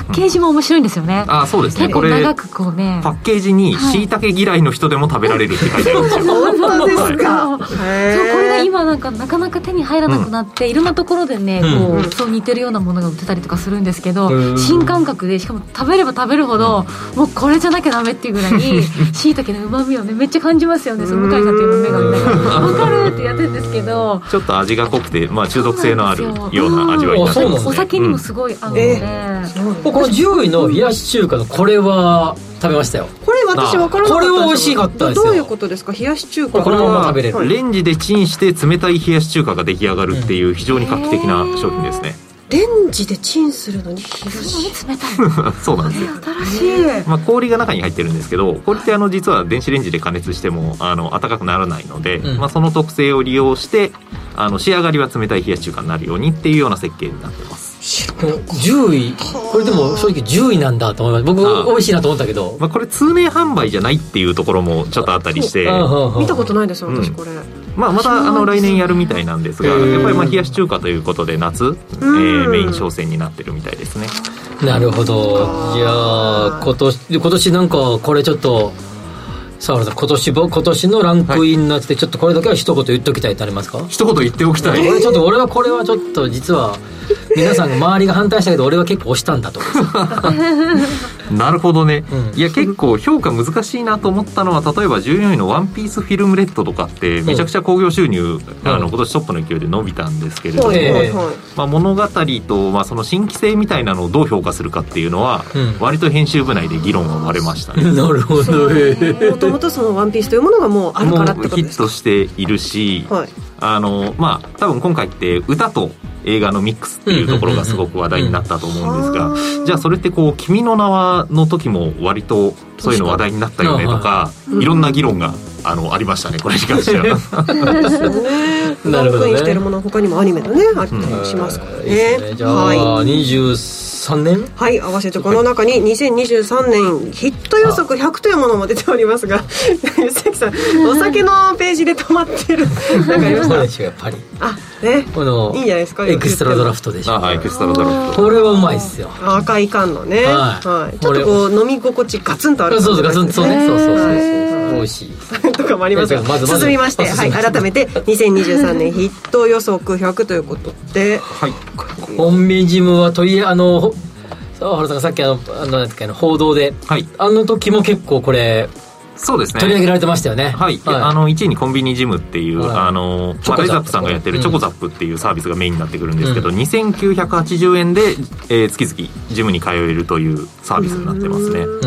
ッケージも面白いんですよね。あそうですね。結構長くこうね。パッケージにしいたけ嫌いの人でも食べられるって書いてあるんですよ、本当ですか、そうこれが今なんかなかなか手に入らなくなって、うん、いろんなところでね、こうそう似てるようなものが売ってたりとかするんですけど、新感覚でしかも食べれば食べるほど、もうこれじゃなきゃダメっていうぐらいしいたけのうまみをねめっちゃ感じますよねその向井さんっていう目が見ながら分かるってやってるんですけどちょっと味が濃くて、まあ、中毒性のあるよ。うな味わいになってます、ね、お酒にもすごい合うので、この10位の冷やし中華のこれは食べましたよ。これ私分からなかったこれは美味しかったですよ。どういうことですか？冷やし中華。このまま食べれる、レンジでチンして冷たい冷やし中華が出来上がるっていう非常に画期的な商品ですね、レンジでチンするのに？冷冷たい。そうなんです。よ新しい、まあ、氷が中に入ってるんですけどこれってあの実は電子レンジで加熱してもあの温かくならないので、うん、まあ、その特性を利用してあの仕上がりは冷たい冷やし中華になるようにっていうような設計になってます10位。これでも正直10位なんだと思います。僕美味しいなと思ったけど、まあ、これ通年販売じゃないっていうところもちょっとあったりして。見たことないです私これ、うんまあ、またあの来年やるみたいなんですがやっぱりまあ冷やし中華ということで夏、えー、メイン商戦になってるみたいですね。なるほど。いや今年今年なんかこれちょっとさあ今年今年のランクインになってちょっとこれだけは一言言っておきたいってありますか？一言言っておきたい。俺ちょっと俺はこれはちょっと実は皆さんが周りが反対したけど俺は結構押したんだと思 なるほどね、うん、いや結構評価難しいなと思ったのは例えば14位の「ワンピースフィルムレッドとかってめちゃくちゃ興行収入、うん、あの今年トップの勢いで伸びたんですけれども、まあ、物語と、まあ、その新規性みたいなのをどう評価するかっていうのは、うん、割と編集部内で議論が割れましたね。なるほどもともとその「ワンピースというものがもうあるからってことですか？ヒットしているし、はい、あのまあ多分今回って歌と映画のミックスっていうところがすごく話題になったと思うんですが、じゃあそれってこう「君の名は」の時も割とそういうの話題になったよねとかいろんな議論があのありましたねこれに関しては。なるほど、ね、してるもの他にもアニメのねあったりしますからね。ね。じゃあ、はい、23年？はい合わせてこの中に2023年ヒット予測100というものも出ておりますが 吉崎さん お酒のページで止まってる。なんかありました？やっぱり。あね。このいいんじゃないですかエクストラドラフトでしょ。あエクストラドラフト。これはうまいっすよ。赤い缶のね、はい、はい、ちょっとこう飲み心地ガツンとあるそうそうガツンとね。そうそうそうそう美味しい。とかもありますがまず進みまして、はい、改めて2023年ヒット予測100ということで、はい、コンビニジムはといえあの原さんさっきあのあのなん報道で、はい、あの時も結構これそうですね。取り上げられてましたよね。はい、はい、あの1位にコンビニジムっていう、はい、あのマライザップ。さんがやってるチョコザップっていうサービスがメインになってくるんですけど、うん、2980円で、えー、月々ジムに通えるというサービスになってますね、うん。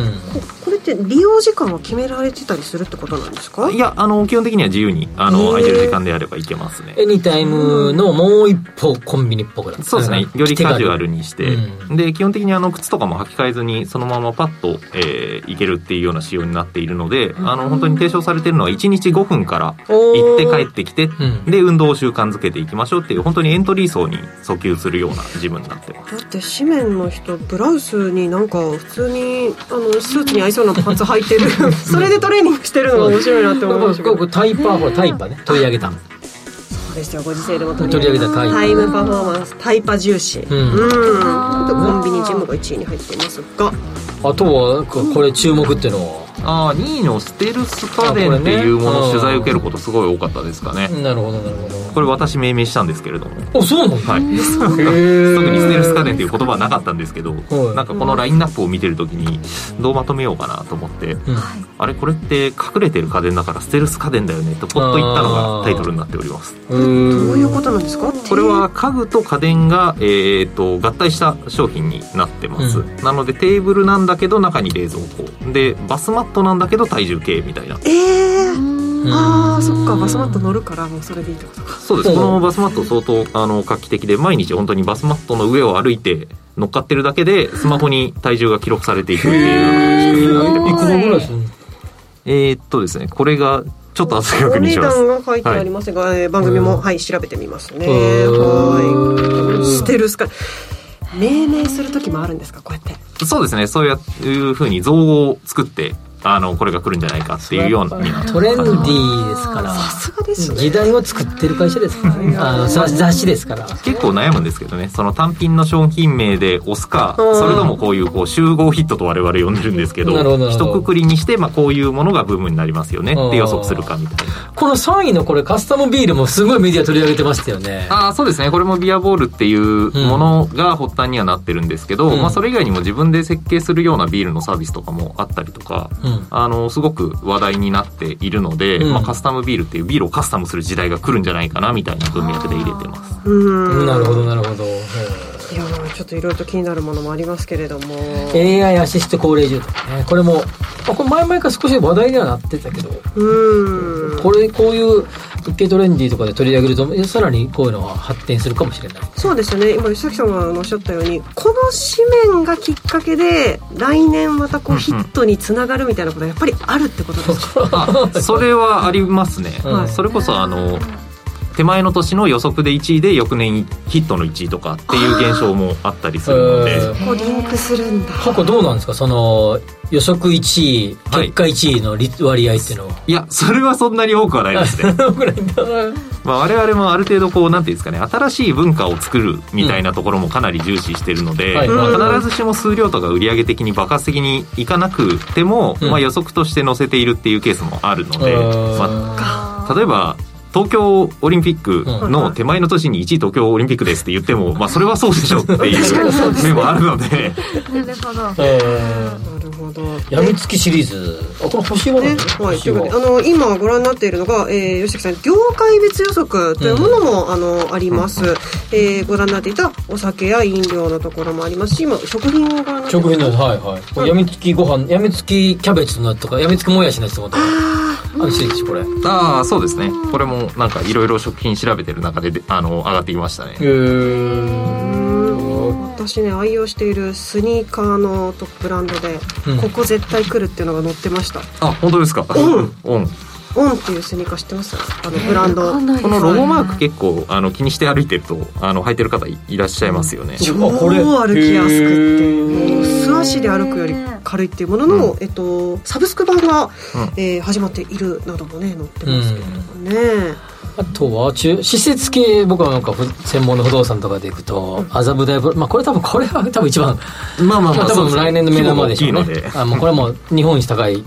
これって利用時間は決められてたりするってことなんですか？いやあの基本的には自由にあの空いてる時間であればいけますね。エニタイムのもう一歩コンビニっぽくなそうですね。よりカジュアルにして、うん、で基本的にあの靴とかも履き替えずにそのままパッと、えー、いけるっていうような仕様になっているので、あの本当に提唱されているのは1日5分から行って帰ってきて、で運動を習慣づけていきましょうっていう本当にエントリー層に訴求するようなジムになってます。だって紙面の人ブラウスになんか普通にあのスーツに合いそうなパンツ履いてる。それでトレーニングしてるの。が面白いなって思いましたけどタイパーほらタイパーね。取り上げたそうですよご時世でも取り上げたタイタイムパフォーマンスタイパ重視。うん、うん、コンビニジムが1位に入っていますが。あとはこれ注目っていうのは？あ2位のステルス家電っていうものを取材を受けることすごい多かったですかね。なるほどなるほど。これ私命名したんですけれども。あそうなのはい。特にステルス家電っていう言葉はなかったんですけど、なんかこのラインナップを見てる時にどうまとめようかなと思って、うん、あれこれって隠れてる家電だからステルス家電だよねとポッと言ったのがタイトルになっております。どういうことなんですか？これは家具と家電が、えーと、合体した商品になってます、うん、なのでテーブルなんだけど中に冷蔵庫。でバスマットなんだけど体重計みたいな。ええー、ああそっか。バスマット乗るからもうそれでいいってこと。かそうです。このバスマット相当あの画期的で毎日本当にバスマットの上を歩いて乗っかってるだけで スマホに体重が記録されていくっていうような仕組みになってます。いくらぐらいするえー、っとですねこれがちょっと後で確認します。お値段が書いてありますが、はい、番組も、はい、調べてみますね。はい。ステルスか？命名する時もあるんですか？こうやって。そうですね。そういうふうに造語を作ってあのこれが来るんじゃないかっていうような。トレンディーですから。さすがですね。時代を作ってる会社ですから。ねあの雑誌ですから。結構悩むんですけどね。その単品の商品名で押すかそれともこういうこう集合ヒットと我々呼んでるんですけど一括りにして、まあ、こういうものがブームになりますよね。って予測するかみたいな。この3位のこれカスタムビールもすごいメディア取り上げてましたよね。ああそうですね。これもビアボールっていうものが発端にはなってるんですけど、うん、まあ、それ以外にも自分で設計するようなビールのサービスとかもあったりとか、うん、あのすごく話題になっているので、うん、まあ、カスタムビールっていうビールをカスタムする時代が来るんじゃないかなみたいな文脈で入れてます。うん。なるほどなるほどいやちょっといろいろと気になるものもありますけれども。AI アシスト高齢住宅ね。これもこれ前々から少し話題にはなってたけどうん。これこういう日経トレンディとかで取り上げるとさらにこういうのは発展するかもしれない。そうですよね。今吉崎さんがおっしゃったようにこの紙面がきっかけで来年またこうヒットにつながるみたいなことはやっぱりあるってことですか？それはありますね、はい、それこそあの手前の年の予測で1位で翌年ヒットの1位とかっていう現象もあったりするので。こうリンクするんだ。過去どうなんですか？その予測1位結果1位の割合っていうのは、はい、いやそれはそんなに多くはないですね。まあ我々もある程度こうなんていうんですかね新しい文化を作るみたいなところもかなり重視してるので、うんまあ、必ずしも数量とか売上的に爆発的にいかなくても、うん、まあ、予測として載せているっていうケースもあるので、まあ、例えば東京オリンピックの手前の年に1位東京オリンピックですって言っても、まあ、それはそうでしょっていう面もあるので。なるほど、ほど。やみつきシリーズ。あこれ星はねはいということであの今ご覧になっているのが、えー、吉崎さん業界別予測というものも、うん、あのあります、うん、えー、ご覧になっていたお酒や飲料のところもありますし今食品をご覧になって食品のはいはい、やみつきご飯やみつきキャベツのとかやみつきもやしのやつとかあるしこれ。ああそうですね。これもなんかいろいろ食品調べてる中であの上がってきましたね。へ私ね愛用しているスニーカーのブランドで、うん、ここ絶対来るっていうのが載ってました。あ本当ですか？うん。うんオンっていうスニーカー知ってます？あのブランド、このロゴマーク結構あの気にして歩いてるとあの履いてる方いらっしゃいますよね、超歩きやすくって。素足で歩くより軽いっていうものの、うん、えっと、サブスク版が、うん、えー、始まっているなどもね載ってますけどね、あとは中施設系僕はなんか専門の不動産とかでいくと麻布台まあこれ多分これは多分一番まあまあまあ、多分来年の目玉でしょうね。あもうこれはもう日本一高い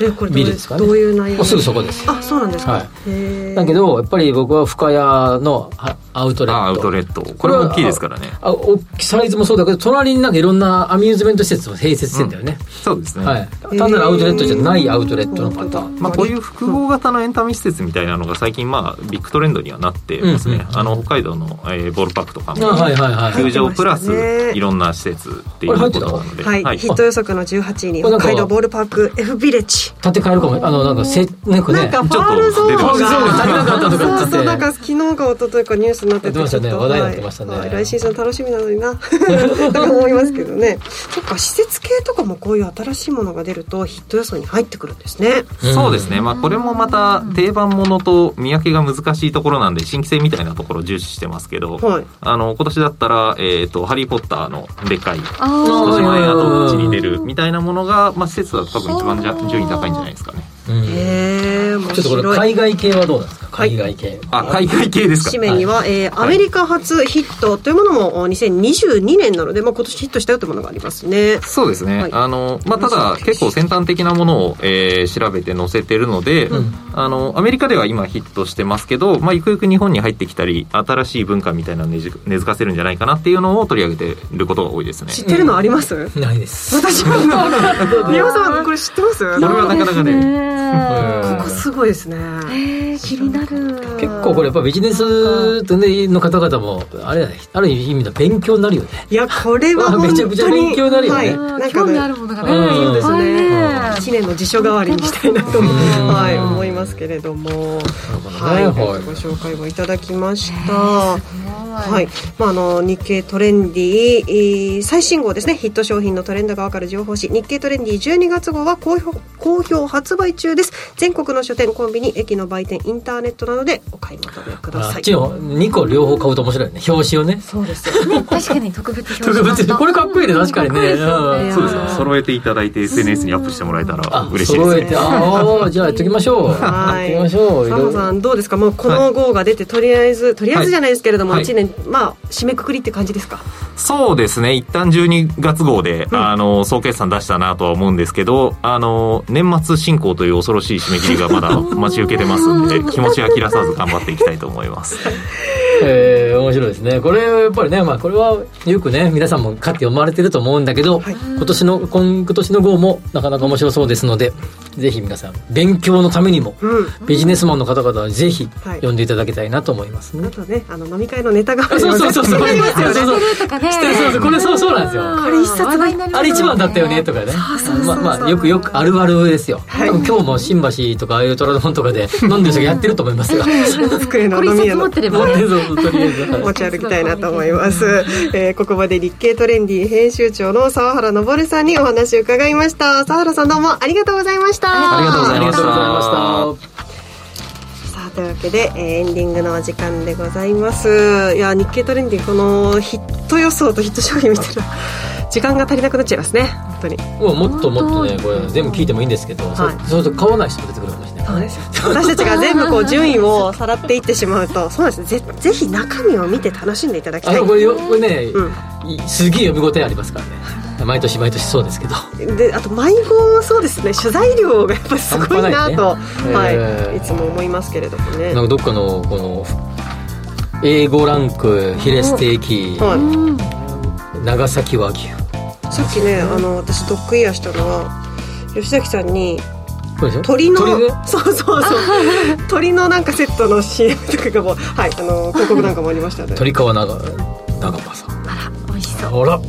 えこれビルですかね。どういう内容？すぐそこです。あそうなんですか、はい、だけどやっぱり僕は深谷のアウトレット。アウトレット。これは大きいですからね。あ大きサイズもそうだけど隣になんかいろんなアミューズメント施設を併設してんだよね、うん、そうですね、はい、単なるアウトレットじゃないアウトレットのパターン、まあ、こういう複合型のエンタメ施設みたいなのが最近まあビッグトレンドにはなってますね、うんうん、あの北海道の、えー、ボールパークとかも、はいはいはい、球場プラスいろんな施設っていうことなので、はい、はい、ヒット予測の18位に北海道ボールパーク F ビレッジ建て替えるかも。あのなんかせなんかねなんかファールゾーンが足りなかった。とかそう。なんか昨日か一昨日かニュースになっててましたね。話題になってましたね、はい、来シーズン楽しみなのにな。と思いますけどね。そっか施設系とかもこういう新しいものが出るとヒット予想に入ってくるんですね。そうですね。まあこれもまた定番ものと見分けが難しいところなんで新規性みたいなところを重視してますけど、はい、あの今年だったら、えーと「ハリー・ポッター」のでかい少し前やとうちに出るみたいなものが、まあ、施設は多分一番じゃ順位高いんじゃないですかね。えちょっとこれ海外系はどうなんですか？海外系、あ海外系ですか？紙面には、えー、アメリカ初ヒットというものも2022年なので、まあ、今年ヒットしたよというものがありますね。そうですね、はい、あのまあ、ただ結構先端的なものを、えー、調べて載せてるので、うん、あのアメリカでは今ヒットしてますけど、まあ、ゆくゆく日本に入ってきたり新しい文化みたいなのを根付かせるんじゃないかなっていうのを取り上げてることが多いですね。知ってるのあります、うん、ないです。私は 宮本さんこれ知ってます？これはなかなかねここすごいですね。え気になる。結構これやっぱビジネスの方々もあれある意味の勉強になるよね。いやこれは めちゃくちゃ勉強になるよね。興味あるものがね。そうですね。1年の辞書代わりにしたいなと、はい、思いますけれども、はい、ご紹介をいただきました。はい、まあ、あの日経トレンディ最新号ですね。ヒット商品のトレンドがわかる情報誌。日経トレンディ12月号は好評好評発売中です。全国の書店コンビニ駅の売店インターネットなどでお買い求めください。あっちを2個両方買うと面白いね。表紙をね。そうですよね。確かに特別表紙特別。これかっこいいね。確かにね。そうです揃えていただいて SNS にアップしてもらえたら嬉しいですね。ああ じゃあやっておきましょう。はい。やってみましょう。佐野さんどうですか？もうこの号が出てとりあえずとりあえずじゃないですけれども1年まあ締めくくりって感じですか？そうですね。一旦12月号で、うん、あの総決算出したなとは思うんですけどあの年末進行という恐ろしい締め切りがまだ 待ち受けてますんで気持ちは切らさず頑張っていきたいと思います。えー、面白いですね。これやっぱりね、まあ、これはよくね皆さんも買って読まれてると思うんだけど、はい、今年の今年の号もなかなか面白そうですのでぜひ皆さん勉強のためにも、うん、ビジネスマンの方々はぜひ読んでいただきたいなと思いますね、ね、はい、あとねあの飲み会のネタがそうそうそうそう。そうそうそうこれそうそうなんですよ。あれ一冊あれ一番だったよねとかね。まあまあよくよくあるあるですよ、はい、今日も新橋とかああいう虎ノ門とかで飲んでる人がやってると思いますが。机の飲み屋の持ち歩きたいなと思います、えー、ここまで日経トレンディ編集長の沢原昇さんにお話を伺いました。沢原さんどうもありがとうございました。ありがとうございました。さあというわけで、えー、エンディングのお時間でございます。いや日経トレンディこのヒット予想とヒット商品見てる時間が足りなくなっちゃいますね。本当に。もうもっともっとねこれ全部聞いてもいいんですけど、はい、そうすると買わない人出てくるかもしれない。そうです私たちが全部こう順位をさらっていってしまうとそうですぜぜひ中身を見て楽しんでいただきたい。これこれね、うん、すげえ読み応えありますからね。毎年毎年そうですけど。であと迷子そうですね。取材量がやっぱりすごいなと、ねはい、いつも思いますけれどもね。なんかどっかのこの A5 ランクヒレステーキ、はい、長崎和牛さっきねあの私ドッグイヤーしたのは吉崎さんに鳥のそうそうそう。鳥のなんかセットの CM とかがもうはいあの広告なんかもありましたね。鳥川長長んあら美味しそう。あら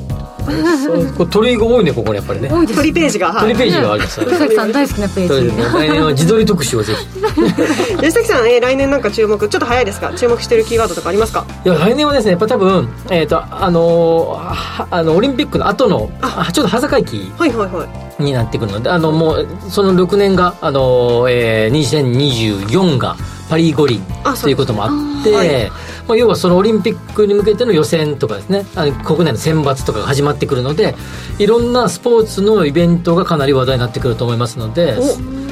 これ鳥が多いねここにやっぱりね。鳥ページが、鳥ページがあります吉崎さん大好きなページ、ね、来年は自撮り特集をぜひ。吉崎さん、えー、来年なんか注目ちょっと早いですか？注目してるキーワードとかありますか？いや来年はですねやっぱ多分えっ、ー、とあのー、あのオリンピックの後のあ。ちょっと羽坂駅はいはいはい。になってくるのであのもうその6年があの、えー、2024がパリ五輪ということもあって、はい、まあ、要はそのオリンピックに向けての予選とかですね。あの国内の選抜とかが始まってくるのでいろんなスポーツのイベントがかなり話題になってくると思いますので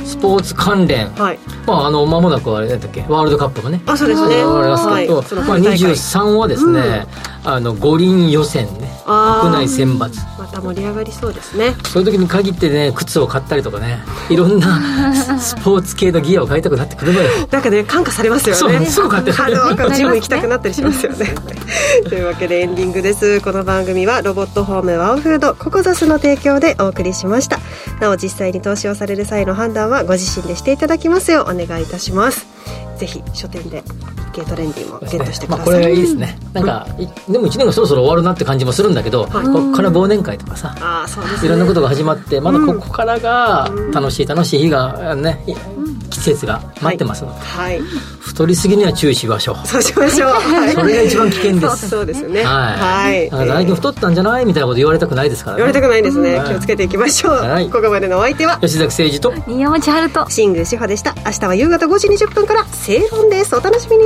スポーツ関連、はい、まああの間もなくあれだっけ？ワールドカップがね。あそうですね。ありますけど、はい、まあ、23はですね、うん、あの五輪予選ね。国内選抜。また盛り上がりそうですね。そういう時に限ってね靴を買ったりとかね。いろんな スポーツ系のギアを買いたくなってくるのよ。なんかね感化されますよね。すぐ買ってジム行きたくなったりしますよね。というわけでエンディングです。この番組はロボットホームワオフードココザスの提供でお送りしました。なお実際に投資をされる際の判断はご自身でしていただきますようお願いいたしますぜひ書店で日経トレンディもゲットしてください、ねまあ、これいいですね。なんか、うん、でも1年がそろそろ終わるなって感じもするんだけど、はい、ここから忘年会とかさあそうです、ね、いろんなことが始まってまだここからが楽しい楽しい日がね、季節が待ってますので、はい、太りすぎには注意しましょう。そうしましょう、はい、それが一番危険です。そうですね。はい、はい、来年太ったんじゃない？みたいなこと言われたくないですから、ね、言われたくないですね、気をつけていきましょう、はい、ここまでのお相手は？吉崎誠二と宮本春と。新宮志保でした。明日は夕方5時20分から正論です。お楽しみに